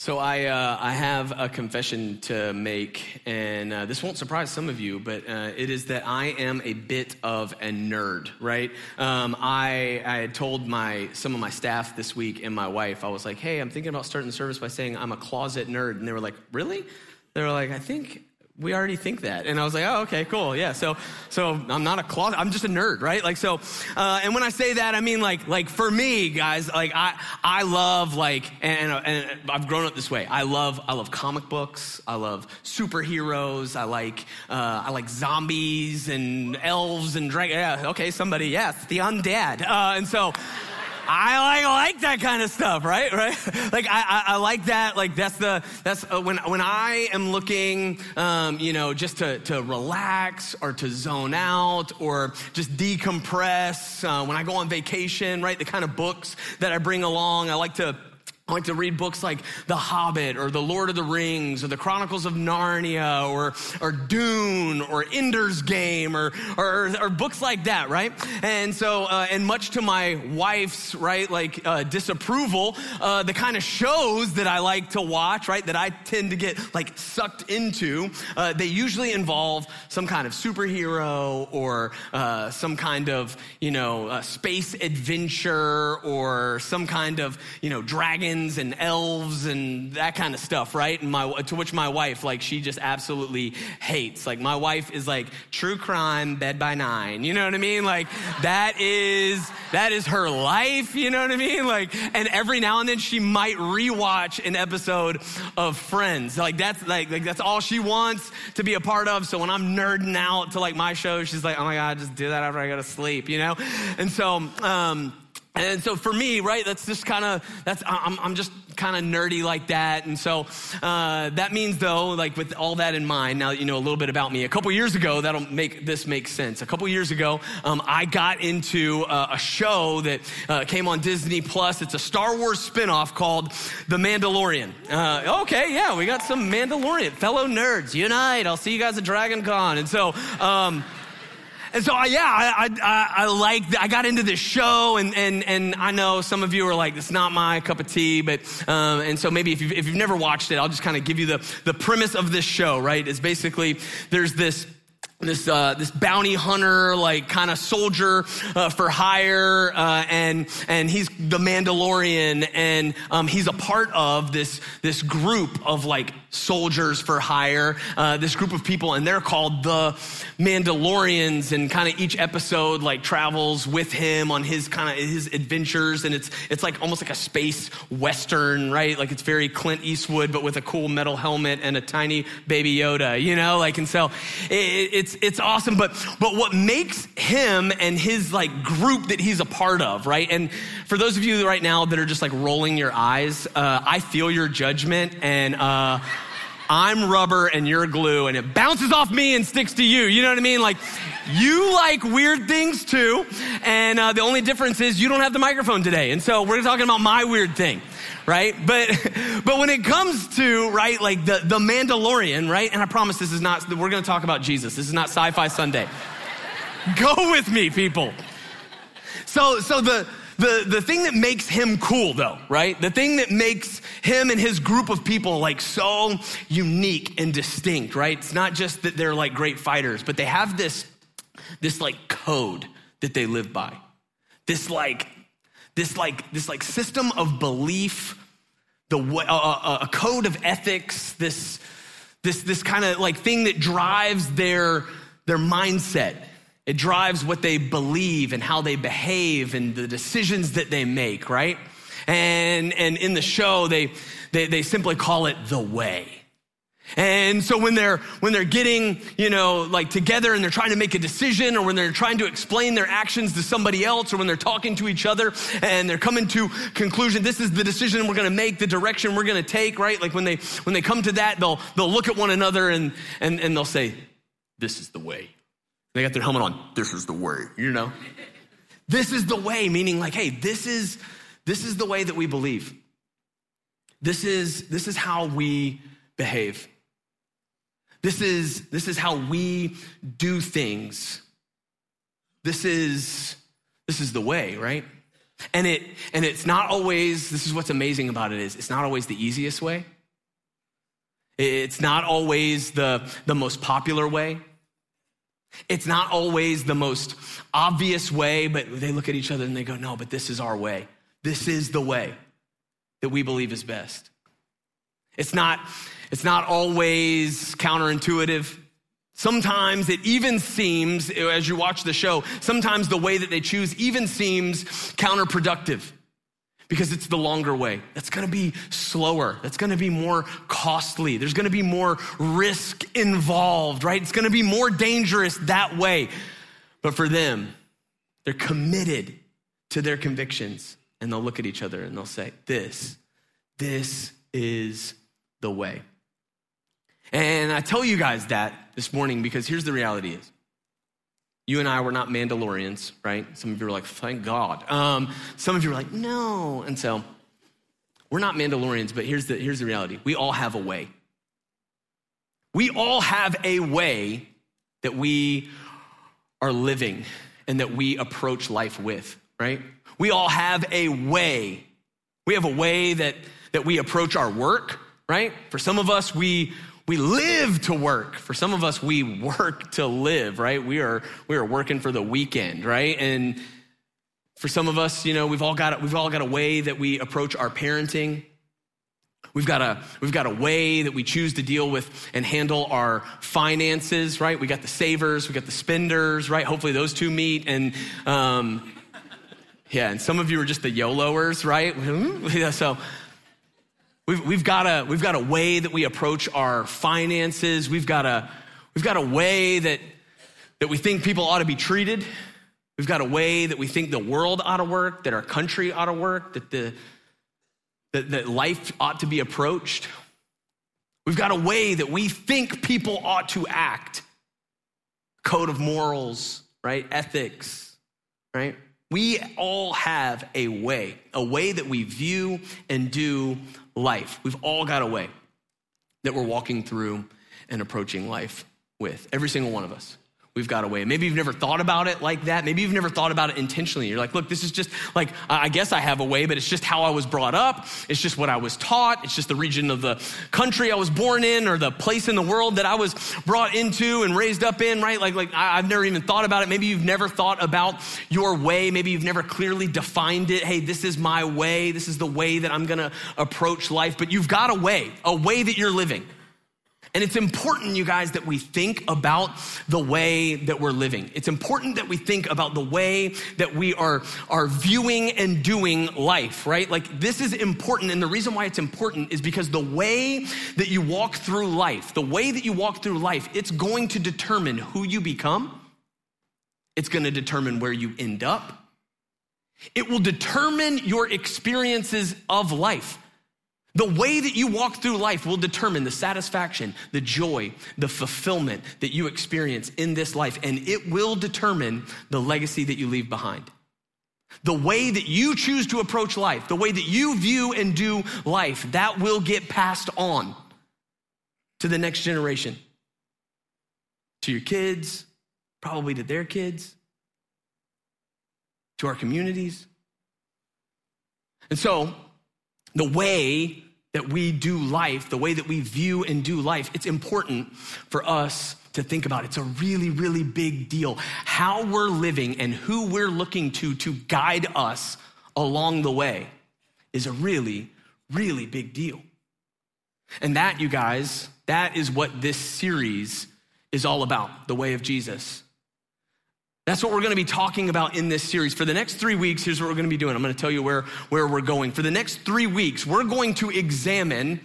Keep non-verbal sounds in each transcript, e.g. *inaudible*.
So I, uh, I have a confession to make, and uh, this won't surprise some of you, but uh, it is that I am a bit of a nerd, right? Um, I, I had told my some of my staff this week and my wife, I was like, "Hey, I'm thinking about starting the service by saying I'm a closet nerd," and they were like, "Really?" They were like, "I think we already think that. And I was like, oh, okay, cool. Yeah. So, so I'm not a closet. I'm just a nerd, right? Like, so, uh, and when I say that, I mean like, like for me, guys, like I, I love like, and, and I've grown up this way. I love, I love comic books. I love superheroes. I like, uh, I like zombies and elves and dragons. Yeah. Okay. Somebody, yes, the undead. Uh, and so, I like, like that kind of stuff, right? Right? *laughs* Like I, I, I like that. Like that's the that's uh, when when I am looking, um, you know, just to to relax or to zone out or just decompress. Uh, when I go on vacation, right? The kind of books that I bring along, I like to I like to read books like The Hobbit or The Lord of the Rings or The Chronicles of Narnia or, or Dune or Ender's Game or, or, or books like that, right? And so, uh, and much to my wife's, right, like uh, disapproval, uh, the kind of shows that I like to watch, right, that I tend to get like sucked into, uh, they usually involve some kind of superhero or uh, some kind of, you know, space adventure or some kind of, you know, dragon dragons and elves and that kind of stuff, right? And my, to which my wife, like, she just absolutely hates. Like, my wife is like, true crime, bed by nine. You know what I mean? Like, that is, that is her life. You know what I mean? Like, and every now and then she might rewatch an episode of Friends. Like, that's like, like that's all she wants to be a part of. So when I'm nerding out to like my show, she's like, oh my God, just do that after I go to sleep, you know? And so, um, and so for me, right, that's just kind of, that's, I'm, I'm just kind of nerdy like that. And so uh, that means, though, like with all that in mind, now that you know a little bit about me, a couple years ago, that'll make this make sense. A couple years ago, um, I got into uh, a show that uh, came on Disney Plus. It's a Star Wars spinoff called The Mandalorian. Uh, okay, yeah, we got some Mandalorian. Fellow nerds, unite. I'll see you guys at Dragon Con. And so, um, and so, I, yeah, I, I, I like, I got into this show, and, and, and I know some of you are like, it's not my cup of tea, but, um, and so maybe if you've, if you've never watched it, I'll just kind of give you the, the premise of this show, right? Is basically there's this this uh, this bounty hunter, like kind of soldier uh, for hire, uh, and and he's the Mandalorian, and um, he's a part of this this group of like soldiers for hire, uh, this group of people, and they're called the Mandalorians, and kind of each episode like travels with him on his kind of his adventures, and it's it's like almost like a space western, right? Like it's very Clint Eastwood, but with a cool metal helmet and a tiny baby Yoda, you know, like and so it, it's it's awesome. But but what makes him and his like group that he's a part of, right? And for those of you right now that are just like rolling your eyes, uh, I feel your judgment and. Uh, I'm rubber and you're glue and it bounces off me and sticks to you. You know what I mean? Like, you like weird things too. And uh, the only difference is you don't have the microphone today. And so we're talking about my weird thing right? But *laughs* but when it comes to right, like the the Mandalorian, right? And I promise this is not. We're going to talk about Jesus. This is not Sci-Fi Sunday. Go with me, people. So so the the, the thing that makes him cool though, right? The thing that makes him and his group of people like so unique and distinct, right? It's not just that they're like great fighters, but they have this, this like code that they live by. This like, this like, this like system of belief, the uh, a code of ethics, this, this, this kind of like thing that drives their, their mindset it drives what they believe and how they behave and the decisions that they make, right? And, and in the show, they, they, they simply call it the way. And so when they're when they're getting, you know, like together and they're trying to make a decision or when they're trying to explain their actions to somebody else or when they're talking to each other and they're coming to conclusion this is the decision we're going to make, the direction we're going to take, right? Like when they when they come to that, they'll they'll look at one another and and and they'll say this is the way. They got their helmet on. This is the way, you know. this is the way meaning like hey, this is this is the way that we believe. This is this is how we behave. This is, this is how we do things. This is, this is the way, right? And it and it's not always, this is what's amazing about it is it's not always the easiest way. It's not always the, the most popular way. It's not always the most obvious way, but they look at each other and they go, no, but this is our way. This is the way that we believe is best. It's not, it's not always counterintuitive. Sometimes it even seems, as you watch the show, sometimes the way that they choose even seems counterproductive because it's the longer way. That's gonna be slower. That's gonna be more costly. There's gonna be more risk involved, right? It's gonna be more dangerous that way. But for them, they're committed to their convictions and they'll look at each other and they'll say, This, this is the way. And I tell you guys that this morning because here's the reality is. You and I were not Mandalorians, right? Some of you were like, thank God. Um, some of you were like, no. And so we're not Mandalorians, but here's the, here's the reality. We all have a way. We all have a way that we are living and that we approach life with, right? We all have a way. We have a way that, that we approach our work, right? For some of us, we, we live to work. For some of us, we work to live, right? We are, we are working for the weekend, right? And for some of us, you know, we've all got, we've all got a way that we approach our parenting. We've got a we've got a way that we choose to deal with and handle our finances, right? We got the savers, we got the spenders, right? Hopefully those two meet, and um, yeah, and some of you are just the YOLOers, right? *laughs* so We've, we've, got a, we've got a way that we approach our finances. We've got a, we've got a way that, that we think people ought to be treated. We've got a way that we think the world ought to work, that our country ought to work, that, the, that, that life ought to be approached. We've got a way that we think people ought to act. Code of morals, right? Ethics, right? We all have a way, a way that we view and do life. We've all got a way that we're walking through and approaching life with, every single one of us we've got a way. Maybe you've never thought about it like that. Maybe you've never thought about it intentionally. You're like, look, this is just like, I guess I have a way, but it's just how I was brought up. It's just what I was taught. It's just the region of the country I was born in or the place in the world that I was brought into and raised up in, right? Like, like I've never even thought about it. Maybe you've never thought about your way. Maybe you've never clearly defined it. Hey, this is my way. This is the way that I'm going to approach life. But you've got a way, a way that you're living. And it's important, you guys, that we think about the way that we're living. It's important that we think about the way that we are, are viewing and doing life, right? Like, this is important. And the reason why it's important is because the way that you walk through life, the way that you walk through life, it's going to determine who you become, it's going to determine where you end up. It will determine your experiences of life. The way that you walk through life will determine the satisfaction, the joy, the fulfillment that you experience in this life, and it will determine the legacy that you leave behind. The way that you choose to approach life, the way that you view and do life, that will get passed on to the next generation, to your kids, probably to their kids, to our communities. And so, the way that we do life, the way that we view and do life, it's important for us to think about. It's a really, really big deal. How we're living and who we're looking to to guide us along the way is a really, really big deal. And that, you guys, that is what this series is all about the way of Jesus. That's what we're going to be talking about in this series. For the next three weeks, here's what we're going to be doing. I'm going to tell you where, where we're going. For the next three weeks, we're going to examine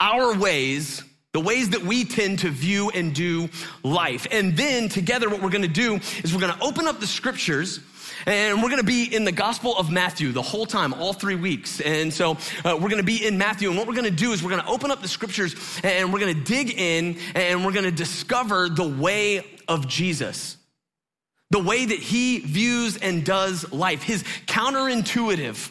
our ways the ways that we tend to view and do life. And then together, what we're gonna do is we're gonna open up the scriptures and we're going to be in the Gospel of Matthew the whole time, all three weeks. And so uh, we're going to be in Matthew. And what we're going to do is we're going to open up the scriptures and we're going to dig in and we're going to discover the way of Jesus. The way that he views and does life, his counterintuitive,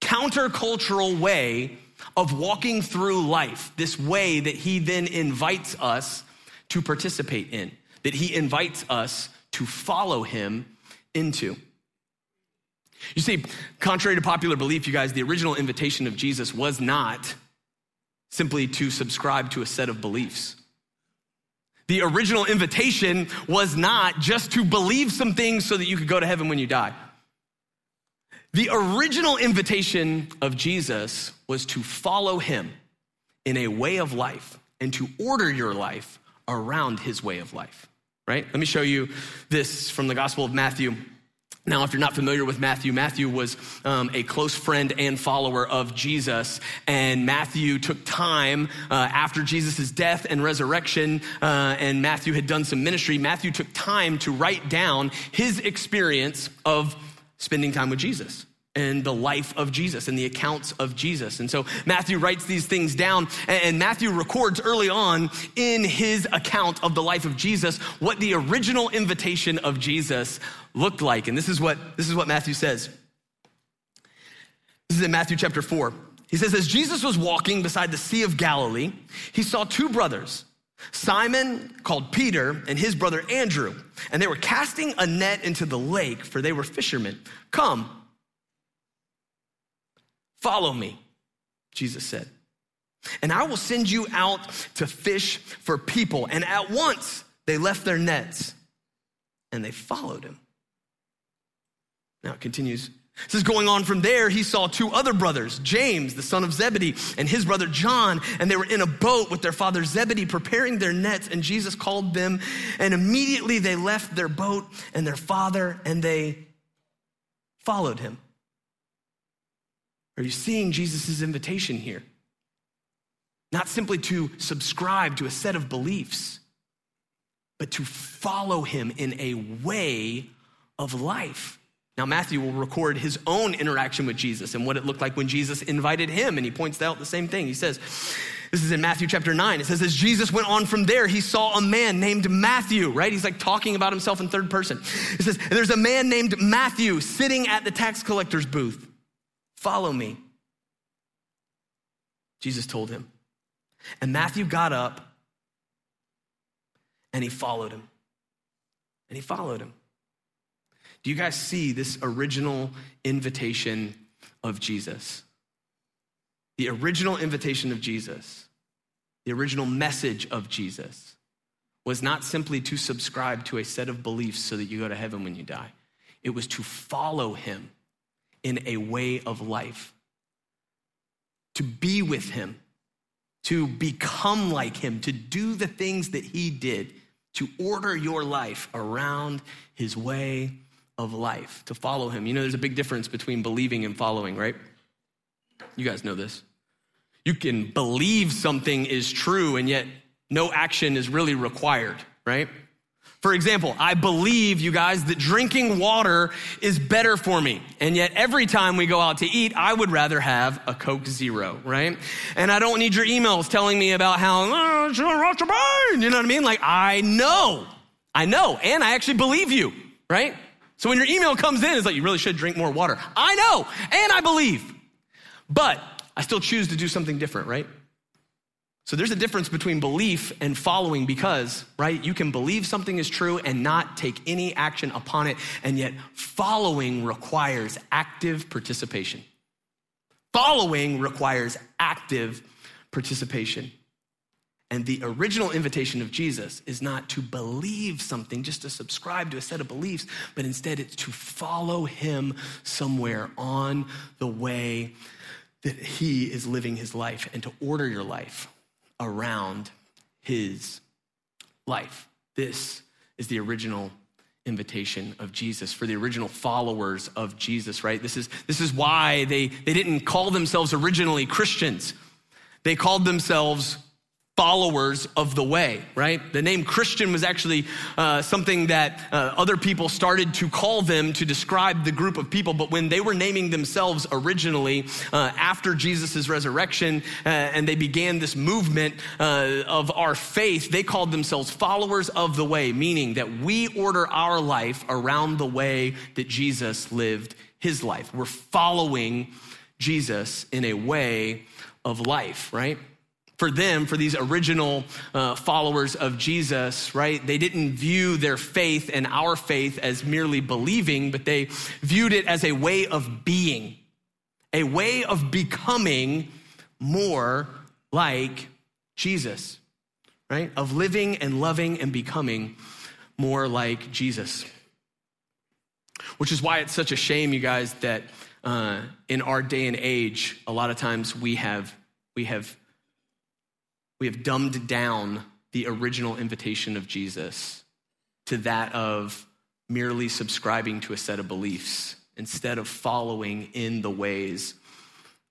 countercultural way of walking through life, this way that he then invites us to participate in, that he invites us to follow him into. You see, contrary to popular belief, you guys, the original invitation of Jesus was not simply to subscribe to a set of beliefs. The original invitation was not just to believe some things so that you could go to heaven when you die. The original invitation of Jesus was to follow him in a way of life and to order your life around his way of life, right? Let me show you this from the Gospel of Matthew. Now, if you're not familiar with Matthew, Matthew was um, a close friend and follower of Jesus. And Matthew took time uh, after Jesus' death and resurrection, uh, and Matthew had done some ministry. Matthew took time to write down his experience of spending time with Jesus and the life of Jesus and the accounts of Jesus. And so Matthew writes these things down, and Matthew records early on in his account of the life of Jesus what the original invitation of Jesus looked like. And this is what, this is what Matthew says. This is in Matthew chapter 4. He says, As Jesus was walking beside the Sea of Galilee, he saw two brothers, Simon, called Peter, and his brother Andrew. And they were casting a net into the lake, for they were fishermen. Come, follow me, Jesus said. And I will send you out to fish for people. And at once they left their nets and they followed him. Now it continues. This is going on from there. He saw two other brothers, James, the son of Zebedee, and his brother John, and they were in a boat with their father Zebedee preparing their nets. And Jesus called them, and immediately they left their boat and their father, and they followed him. Are you seeing Jesus' invitation here? Not simply to subscribe to a set of beliefs, but to follow him in a way of life. Now, Matthew will record his own interaction with Jesus and what it looked like when Jesus invited him, and he points out the same thing. He says, This is in Matthew chapter 9. It says, As Jesus went on from there, he saw a man named Matthew, right? He's like talking about himself in third person. It says, There's a man named Matthew sitting at the tax collector's booth. Follow me. Jesus told him. And Matthew got up and he followed him. And he followed him. Do you guys see this original invitation of Jesus? The original invitation of Jesus, the original message of Jesus, was not simply to subscribe to a set of beliefs so that you go to heaven when you die. It was to follow him in a way of life, to be with him, to become like him, to do the things that he did, to order your life around his way of life, to follow him. You know, there's a big difference between believing and following, right? You guys know this. You can believe something is true and yet no action is really required, right? For example, I believe, you guys, that drinking water is better for me. And yet every time we go out to eat, I would rather have a Coke Zero, right? And I don't need your emails telling me about how, oh, it's your brain. you know what I mean? Like, I know, I know, and I actually believe you, right? So when your email comes in, it's like, you really should drink more water. I know, and I believe. But I still choose to do something different, right? So there's a difference between belief and following because, right, you can believe something is true and not take any action upon it, and yet following requires active participation. Following requires active participation. And the original invitation of Jesus is not to believe something, just to subscribe to a set of beliefs, but instead it's to follow him somewhere on the way that he is living his life and to order your life around his life. This is the original invitation of Jesus for the original followers of Jesus, right? This is, this is why they, they didn't call themselves originally Christians. They called themselves followers of the way, right? The name Christian was actually uh, something that uh, other people started to call them to describe the group of people. But when they were naming themselves originally uh, after Jesus' resurrection uh, and they began this movement uh, of our faith, they called themselves followers of the way, meaning that we order our life around the way that Jesus lived his life. We're following Jesus in a way of life, right? For them, for these original uh, followers of Jesus, right? They didn't view their faith and our faith as merely believing, but they viewed it as a way of being, a way of becoming more like Jesus, right? Of living and loving and becoming more like Jesus. Which is why it's such a shame, you guys, that uh, in our day and age, a lot of times we have we have we have dumbed down the original invitation of Jesus to that of merely subscribing to a set of beliefs instead of following in the ways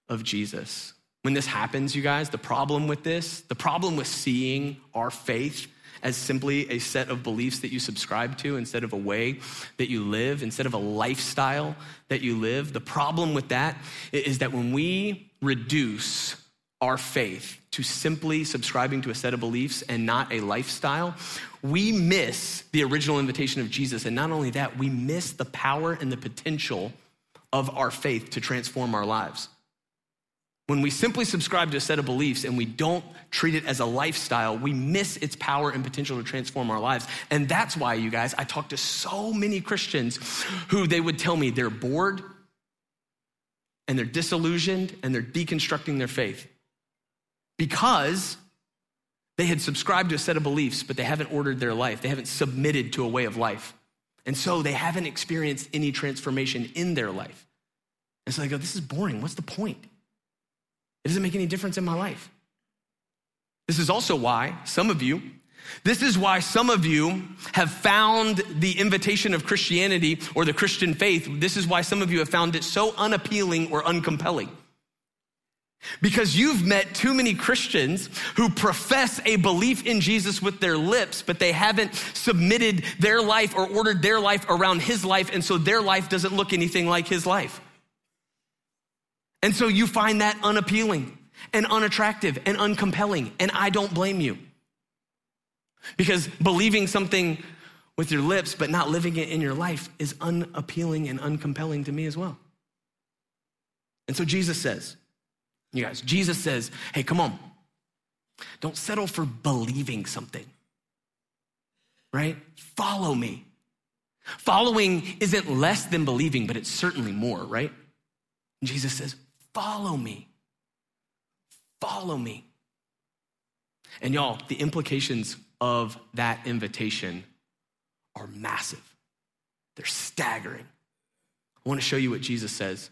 of Jesus. When this happens, you guys, the problem with this, the problem with seeing our faith as simply a set of beliefs that you subscribe to instead of a way that you live, instead of a lifestyle that you live, the problem with that is that when we reduce our faith to simply subscribing to a set of beliefs and not a lifestyle, we miss the original invitation of Jesus. And not only that, we miss the power and the potential of our faith to transform our lives. When we simply subscribe to a set of beliefs and we don't treat it as a lifestyle, we miss its power and potential to transform our lives. And that's why, you guys, I talk to so many Christians who they would tell me they're bored and they're disillusioned and they're deconstructing their faith because they had subscribed to a set of beliefs, but they haven't ordered their life. They haven't submitted to a way of life. And so they haven't experienced any transformation in their life. And so they go, This is boring. What's the point? It doesn't make any difference in my life. This is also why some of you, this is why some of you have found the invitation of Christianity or the Christian faith. This is why some of you have found it so unappealing or uncompelling. Because you've met too many Christians who profess a belief in Jesus with their lips, but they haven't submitted their life or ordered their life around his life, and so their life doesn't look anything like his life. And so you find that unappealing and unattractive and uncompelling, and I don't blame you. Because believing something with your lips but not living it in your life is unappealing and uncompelling to me as well. And so Jesus says, you guys, Jesus says, hey, come on. Don't settle for believing something, right? Follow me. Following isn't less than believing, but it's certainly more, right? Jesus says, follow me. Follow me. And y'all, the implications of that invitation are massive. They're staggering. I want to show you what Jesus says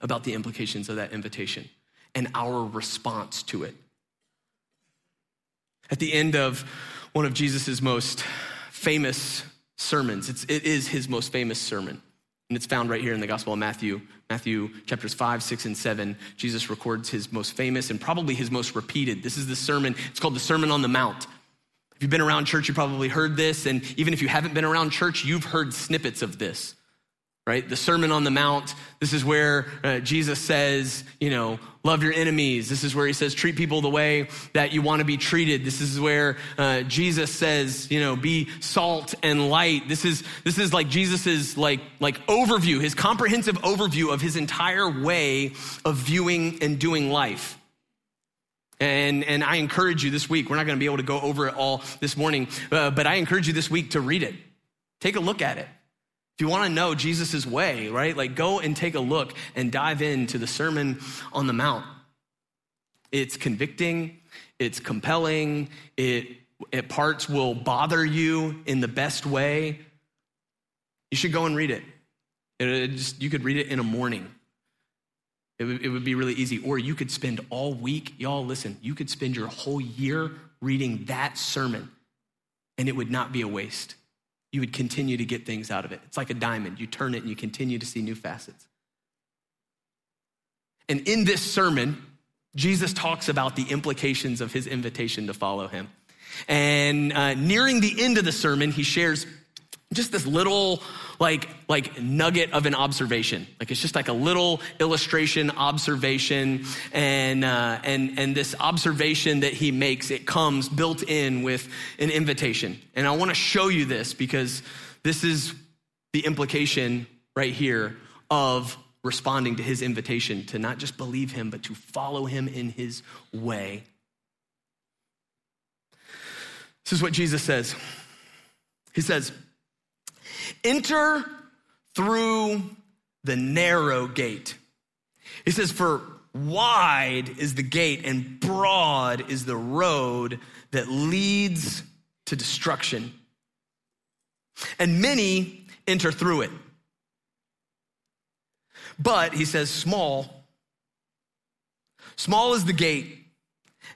about the implications of that invitation and our response to it. At the end of one of Jesus' most famous sermons, it's, it is his most famous sermon. And it's found right here in the Gospel of Matthew, Matthew chapters 5, 6, and 7. Jesus records his most famous and probably his most repeated. This is the sermon, it's called the Sermon on the Mount. If you've been around church, you probably heard this. And even if you haven't been around church, you've heard snippets of this right? The Sermon on the Mount. This is where uh, Jesus says, you know, love your enemies. This is where he says, treat people the way that you want to be treated. This is where uh, Jesus says, you know, be salt and light. This is this is like Jesus's like like overview, his comprehensive overview of his entire way of viewing and doing life. And, and I encourage you this week, we're not going to be able to go over it all this morning, uh, but I encourage you this week to read it. Take a look at it. If you want to know Jesus' way, right, like go and take a look and dive into the Sermon on the Mount. It's convicting, it's compelling, it parts will bother you in the best way. You should go and read it. it just, you could read it in a morning. It would, it would be really easy. Or you could spend all week, y'all listen, you could spend your whole year reading that sermon and it would not be a waste you would continue to get things out of it. It's like a diamond. You turn it and you continue to see new facets. And in this sermon, Jesus talks about the implications of his invitation to follow him. And uh, nearing the end of the sermon, he shares just this little like like nugget of an observation. Like it's just like a little illustration observation and uh, and and this observation that he makes it comes built in with an invitation. And i want to show you this because this is the implication right here of responding to his invitation to not just believe him but to follow him in his way. This is what jesus says. He says Enter through the narrow gate. He says, For wide is the gate and broad is the road that leads to destruction. And many enter through it. But, he says, small, small is the gate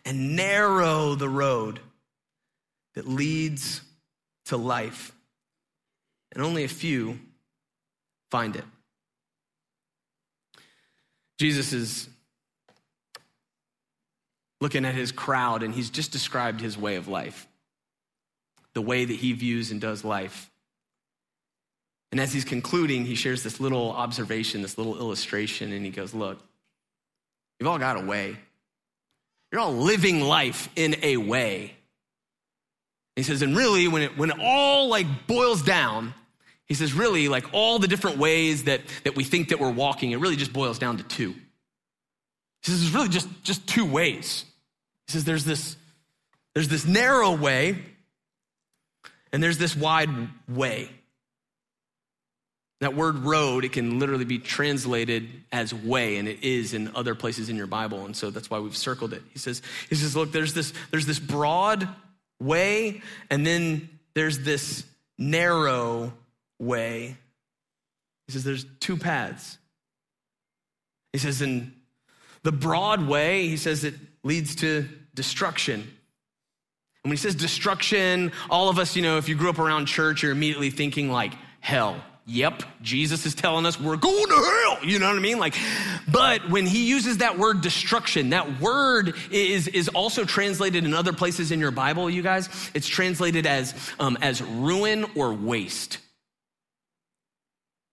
and narrow the road that leads to life and only a few find it. Jesus is looking at his crowd, and he's just described his way of life, the way that he views and does life. And as he's concluding, he shares this little observation, this little illustration, and he goes, Look, you've all got a way. You're all living life in a way. He says, and really, when it, when it all like boils down, he says, really, like all the different ways that, that we think that we're walking, it really just boils down to two. He says, there's really just, just two ways. He says, there's this, there's this narrow way, and there's this wide way. That word road, it can literally be translated as way, and it is in other places in your Bible, and so that's why we've circled it. He says, he says, look, there's this, there's this broad way, and then there's this narrow way. He says there's two paths. He says in the broad way, he says it leads to destruction. And when he says destruction, all of us, you know, if you grew up around church, you're immediately thinking like hell. Yep, Jesus is telling us we're going to hell. You know what I mean? Like, but when he uses that word destruction, that word is, is also translated in other places in your Bible, you guys. It's translated as, um, as ruin or waste.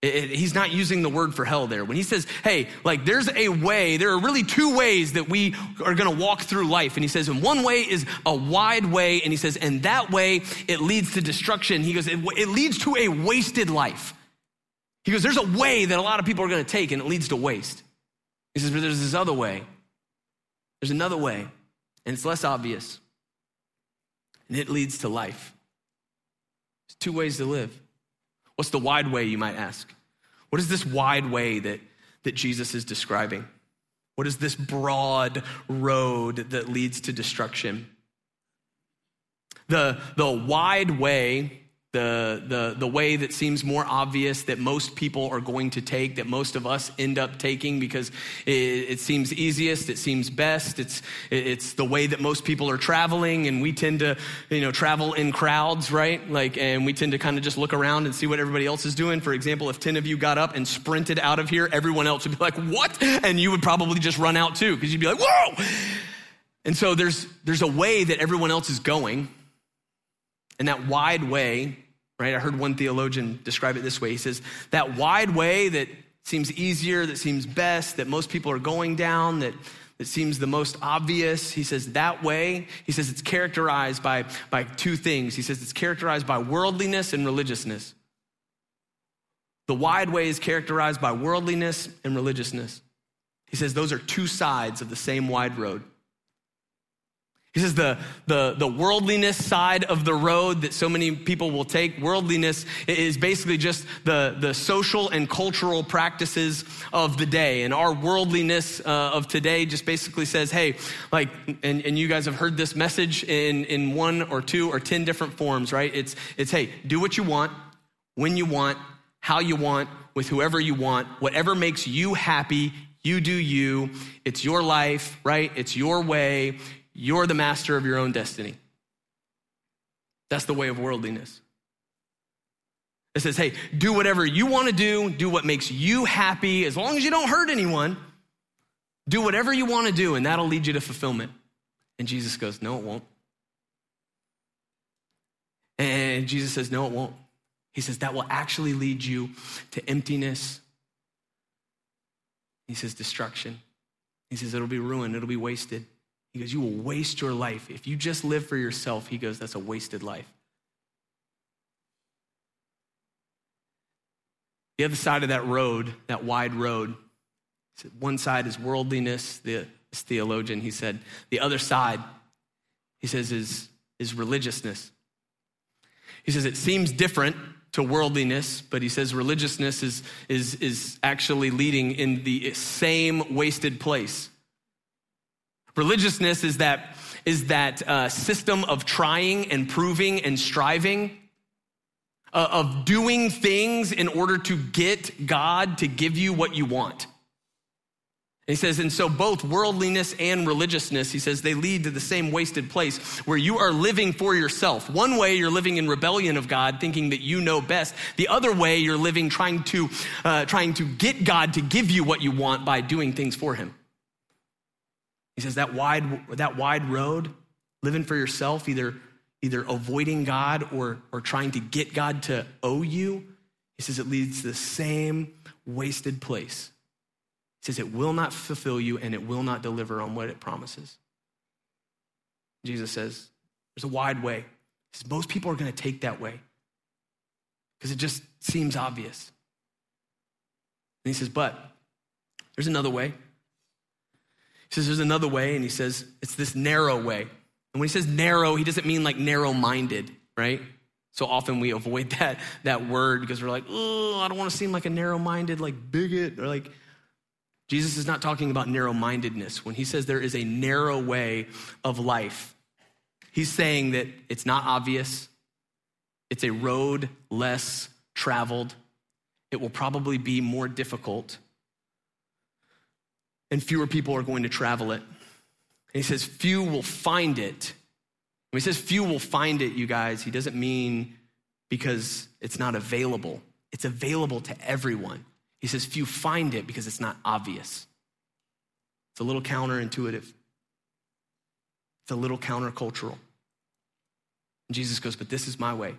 It, it, he's not using the word for hell there. When he says, hey, like there's a way, there are really two ways that we are gonna walk through life. And he says, and one way is a wide way. And he says, and that way it leads to destruction. He goes, it, it leads to a wasted life. He goes, there's a way that a lot of people are gonna take and it leads to waste. He says, but there's this other way. There's another way, and it's less obvious. And it leads to life. There's two ways to live. What's the wide way, you might ask? What is this wide way that, that Jesus is describing? What is this broad road that leads to destruction? The, the wide way the, the, the way that seems more obvious that most people are going to take, that most of us end up taking because it, it, seems easiest, it seems best, it's, it's the way that most people are traveling, and we tend to, you know, travel in crowds, right? Like, and we tend to kind of just look around and see what everybody else is doing. For example, if 10 of you got up and sprinted out of here, everyone else would be like, what? And you would probably just run out too, because you'd be like, whoa! And so there's, there's a way that everyone else is going, and that wide way, right? I heard one theologian describe it this way. He says, that wide way that seems easier, that seems best, that most people are going down, that, that seems the most obvious. He says, that way, he says it's characterized by, by two things. He says it's characterized by worldliness and religiousness. The wide way is characterized by worldliness and religiousness. He says those are two sides of the same wide road. He says the, the, the worldliness side of the road that so many people will take, worldliness is basically just the, the social and cultural practices of the day. And our worldliness uh, of today just basically says, hey, like, and, and you guys have heard this message in, in one or two or 10 different forms, right? It's, it's, hey, do what you want, when you want, how you want, with whoever you want, whatever makes you happy, you do you. It's your life, right? It's your way. You're the master of your own destiny. That's the way of worldliness. It says, hey, do whatever you want to do, do what makes you happy, as long as you don't hurt anyone. Do whatever you want to do, and that'll lead you to fulfillment. And Jesus goes, No, it won't. And Jesus says, No, it won't. He says, That will actually lead you to emptiness. He says, Destruction. He says, It'll be ruined, it'll be wasted. He goes, You will waste your life. If you just live for yourself, he goes, That's a wasted life. The other side of that road, that wide road, one side is worldliness, the theologian, he said. The other side, he says, is, is religiousness. He says it seems different to worldliness, but he says religiousness is, is, is actually leading in the same wasted place. Religiousness is that, is that uh, system of trying and proving and striving, uh, of doing things in order to get God to give you what you want. He says, and so both worldliness and religiousness, he says, they lead to the same wasted place where you are living for yourself. One way you're living in rebellion of God, thinking that you know best. The other way you're living trying to, uh, trying to get God to give you what you want by doing things for him. He says that wide, that wide road, living for yourself, either, either avoiding God or, or trying to get God to owe you, he says it leads to the same wasted place. He says it will not fulfill you and it will not deliver on what it promises. Jesus says there's a wide way. He says most people are going to take that way because it just seems obvious. And he says, but there's another way. He says there's another way, and he says it's this narrow way. And when he says narrow, he doesn't mean like narrow minded, right? So often we avoid *laughs* that, that word because we're like, oh, I don't want to seem like a narrow minded, like bigot, or like, Jesus is not talking about narrow mindedness. When he says there is a narrow way of life, he's saying that it's not obvious, it's a road less traveled, it will probably be more difficult, and fewer people are going to travel it. And he says, few will find it. When he says few will find it, you guys, he doesn't mean because it's not available. It's available to everyone. He says few find it because it's not obvious. It's a little counterintuitive, it's a little countercultural. And Jesus goes, But this is my way.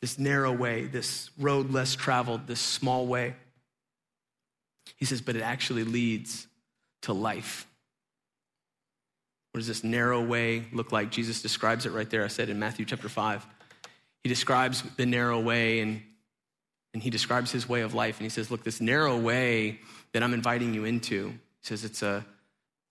This narrow way, this road less traveled, this small way. He says, But it actually leads to life. What does this narrow way look like? Jesus describes it right there. I said in Matthew chapter 5. He describes the narrow way and and he describes his way of life and he says, Look, this narrow way that I'm inviting you into, he says it's a,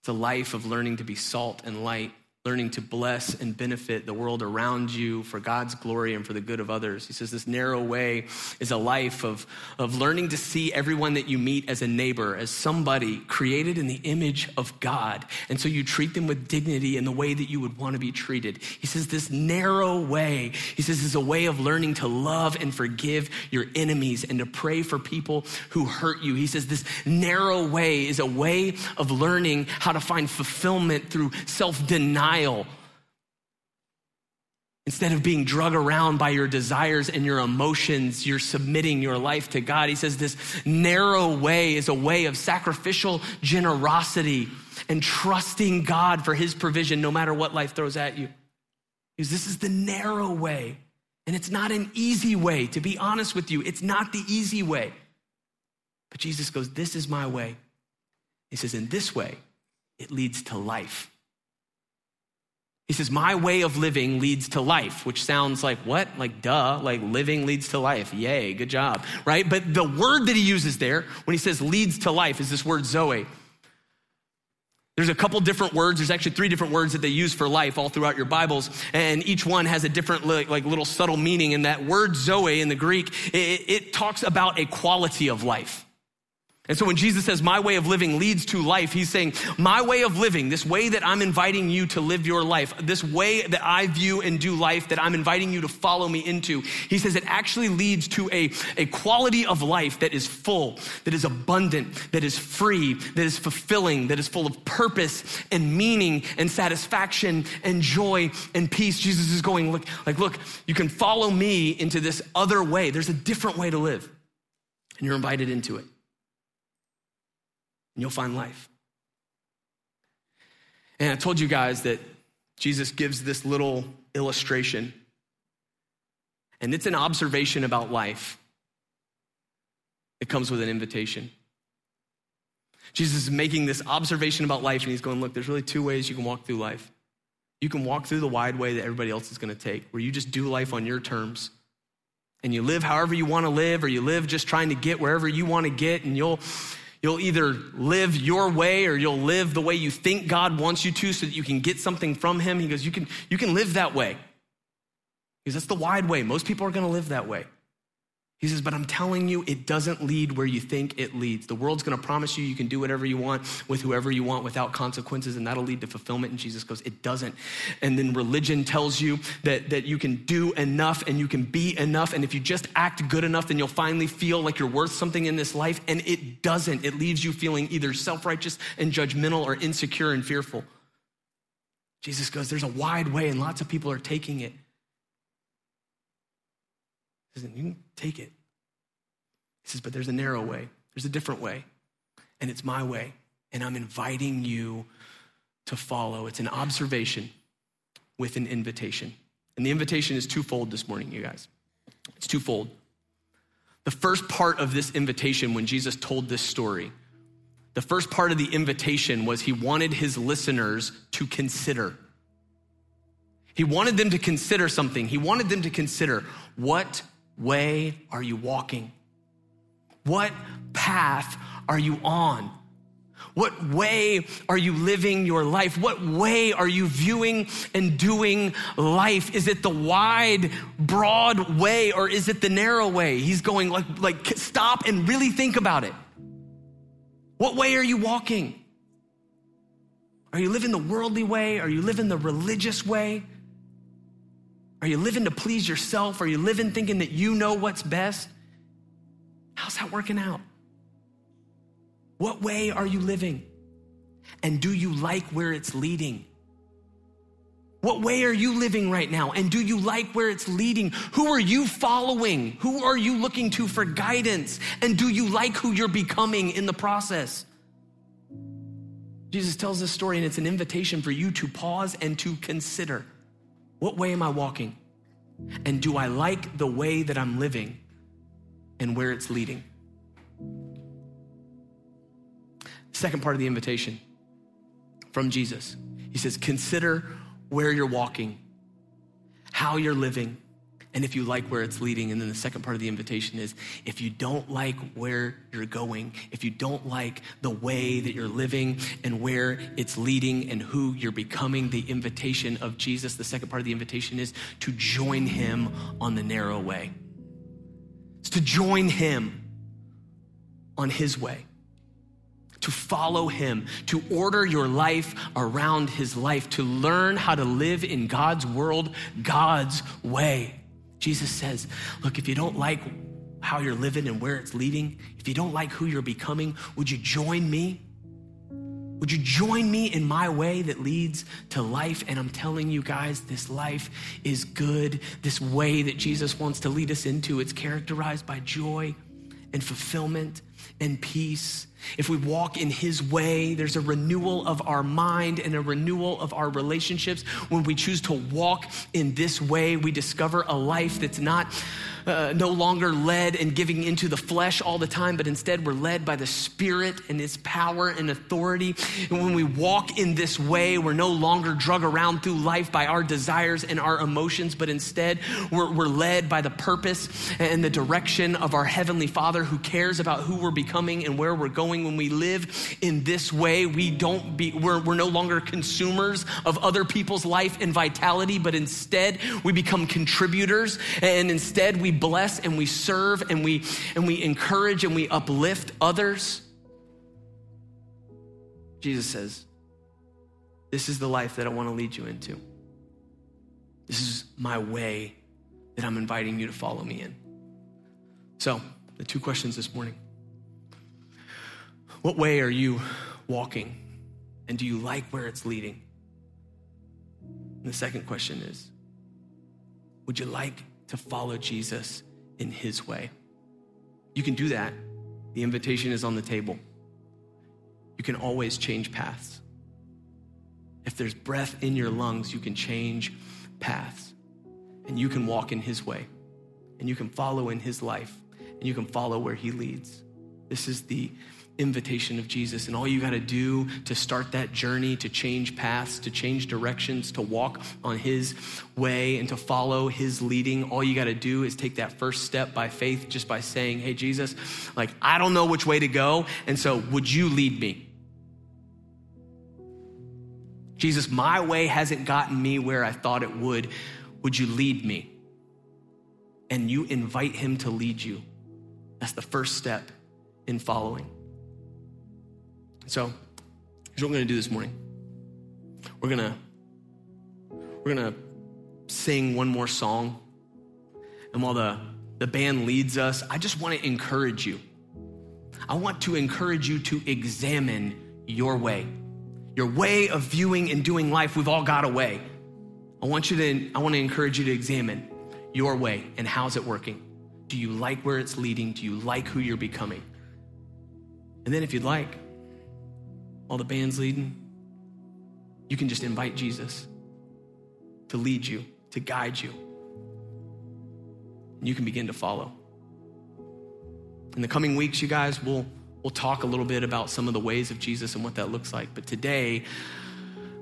it's a life of learning to be salt and light learning to bless and benefit the world around you for God's glory and for the good of others. He says this narrow way is a life of, of learning to see everyone that you meet as a neighbor, as somebody created in the image of God. And so you treat them with dignity in the way that you would want to be treated. He says this narrow way, he says is a way of learning to love and forgive your enemies and to pray for people who hurt you. He says this narrow way is a way of learning how to find fulfillment through self-denial denial. Instead of being drug around by your desires and your emotions, you're submitting your life to God. He says this narrow way is a way of sacrificial generosity and trusting God for his provision no matter what life throws at you. Because this is the narrow way. And it's not an easy way, to be honest with you. It's not the easy way. But Jesus goes, This is my way. He says, In this way, it leads to life. He says, My way of living leads to life, which sounds like what? Like, duh, like living leads to life. Yay, good job, right? But the word that he uses there when he says leads to life is this word Zoe. There's a couple different words. There's actually three different words that they use for life all throughout your Bibles, and each one has a different, like, little subtle meaning. And that word Zoe in the Greek, it, it talks about a quality of life. And so when Jesus says, My way of living leads to life, he's saying, My way of living, this way that I'm inviting you to live your life, this way that I view and do life that I'm inviting you to follow me into, he says it actually leads to a, a quality of life that is full, that is abundant, that is free, that is fulfilling, that is full of purpose and meaning and satisfaction and joy and peace. Jesus is going, Look, like, look, you can follow me into this other way. There's a different way to live, and you're invited into it and you'll find life. And I told you guys that Jesus gives this little illustration, and it's an observation about life. It comes with an invitation. Jesus is making this observation about life, and he's going, Look, there's really two ways you can walk through life. You can walk through the wide way that everybody else is going to take, where you just do life on your terms and you live however you want to live, or you live just trying to get wherever you want to get, and you'll You'll either live your way or you'll live the way you think God wants you to so that you can get something from Him. He goes, You can, you can live that way. Because that's the wide way. Most people are going to live that way. He says, But I'm telling you, it doesn't lead where you think it leads. The world's going to promise you you can do whatever you want with whoever you want without consequences, and that'll lead to fulfillment. And Jesus goes, It doesn't. And then religion tells you that, that you can do enough and you can be enough. And if you just act good enough, then you'll finally feel like you're worth something in this life. And it doesn't. It leaves you feeling either self righteous and judgmental or insecure and fearful. Jesus goes, There's a wide way, and lots of people are taking it. He says, You can take it. He says, But there's a narrow way, there's a different way, and it's my way. And I'm inviting you to follow. It's an observation with an invitation. And the invitation is twofold this morning, you guys. It's twofold. The first part of this invitation, when Jesus told this story, the first part of the invitation was he wanted his listeners to consider. He wanted them to consider something. He wanted them to consider what way are you walking? What path are you on? What way are you living your life? What way are you viewing and doing life? Is it the wide, broad way or is it the narrow way? He's going like, like stop and really think about it. What way are you walking? Are you living the worldly way? Are you living the religious way? Are you living to please yourself? Are you living thinking that you know what's best? How's that working out? What way are you living? And do you like where it's leading? What way are you living right now? And do you like where it's leading? Who are you following? Who are you looking to for guidance? And do you like who you're becoming in the process? Jesus tells this story, and it's an invitation for you to pause and to consider what way am I walking? And do I like the way that I'm living and where it's leading? Second part of the invitation from Jesus. He says, Consider where you're walking, how you're living, and if you like where it's leading. And then the second part of the invitation is if you don't like where you're going, if you don't like the way that you're living and where it's leading and who you're becoming, the invitation of Jesus, the second part of the invitation is to join him on the narrow way. It's to join him on his way to follow him, to order your life around his life, to learn how to live in God's world, God's way. Jesus says, Look, if you don't like how you're living and where it's leading, if you don't like who you're becoming, would you join me? Would you join me in my way that leads to life? And I'm telling you guys, this life is good. This way that Jesus wants to lead us into, it's characterized by joy and fulfillment and peace. If we walk in His way, there's a renewal of our mind and a renewal of our relationships. When we choose to walk in this way, we discover a life that's not uh, no longer led and giving into the flesh all the time, but instead we're led by the Spirit and His power and authority. And when we walk in this way, we're no longer drug around through life by our desires and our emotions, but instead we're, we're led by the purpose and the direction of our Heavenly Father who cares about who we're becoming and where we're going. When we live in this way, we don't be, we're, we're no longer consumers of other people's life and vitality, but instead we become contributors and instead we bless and we serve and we and we encourage and we uplift others. Jesus says, This is the life that I want to lead you into. This is my way that I'm inviting you to follow me in. So, the two questions this morning What way are you walking? And do you like where it's leading? And the second question is Would you like to follow Jesus in his way. You can do that. The invitation is on the table. You can always change paths. If there's breath in your lungs, you can change paths and you can walk in His way and you can follow in His life and you can follow where He leads. This is the invitation of Jesus. And all you got to do to start that journey, to change paths, to change directions, to walk on His way, and to follow His leading, all you got to do is take that first step by faith, just by saying, Hey, Jesus, like, I don't know which way to go. And so, would you lead me? Jesus, my way hasn't gotten me where I thought it would. Would you lead me? And you invite him to lead you. That's the first step in following. So, here's what we're going to do this morning. We're going to we're going to sing one more song. And while the the band leads us, I just want to encourage you. I want to encourage you to examine your way. Your way of viewing and doing life, we've all got a way. I want you to I want to encourage you to examine your way and how's it working? Do you like where it's leading? Do you like who you're becoming? And then if you'd like, while the band's leading, you can just invite Jesus to lead you, to guide you. And you can begin to follow. In the coming weeks, you guys, we'll, we'll talk a little bit about some of the ways of Jesus and what that looks like. But today,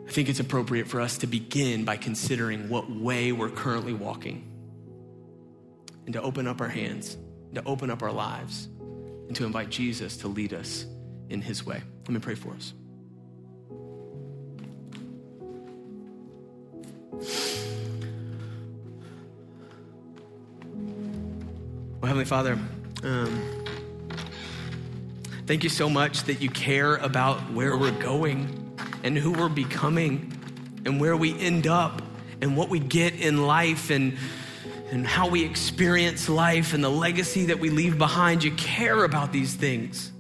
I think it's appropriate for us to begin by considering what way we're currently walking and to open up our hands, to open up our lives, and to invite Jesus to lead us in his way. Let me pray for us. Heavenly Father, um, thank you so much that you care about where we're going and who we're becoming and where we end up and what we get in life and, and how we experience life and the legacy that we leave behind. You care about these things.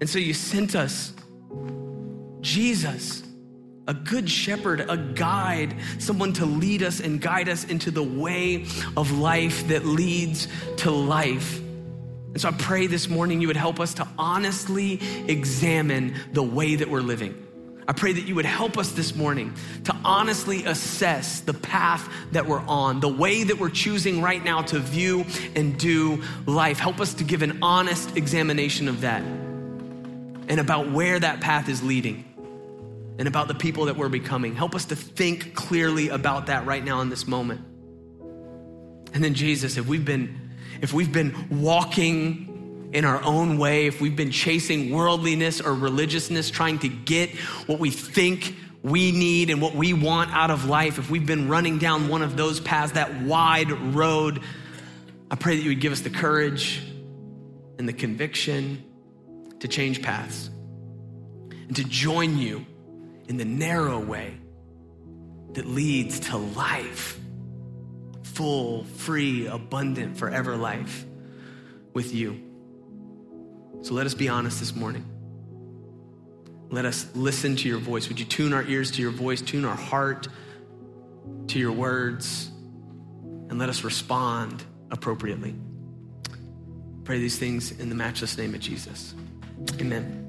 And so you sent us Jesus, a good shepherd, a guide, someone to lead us and guide us into the way of life that leads to life. And so I pray this morning you would help us to honestly examine the way that we're living. I pray that you would help us this morning to honestly assess the path that we're on, the way that we're choosing right now to view and do life. Help us to give an honest examination of that and about where that path is leading and about the people that we're becoming. Help us to think clearly about that right now in this moment. And then Jesus, if we've been if we've been walking in our own way, if we've been chasing worldliness or religiousness trying to get what we think we need and what we want out of life, if we've been running down one of those paths, that wide road, I pray that you would give us the courage and the conviction to change paths and to join you in the narrow way that leads to life full, free, abundant, forever life with you. So let us be honest this morning. Let us listen to your voice. Would you tune our ears to your voice, tune our heart to your words, and let us respond appropriately? Pray these things in the matchless name of Jesus. Amen.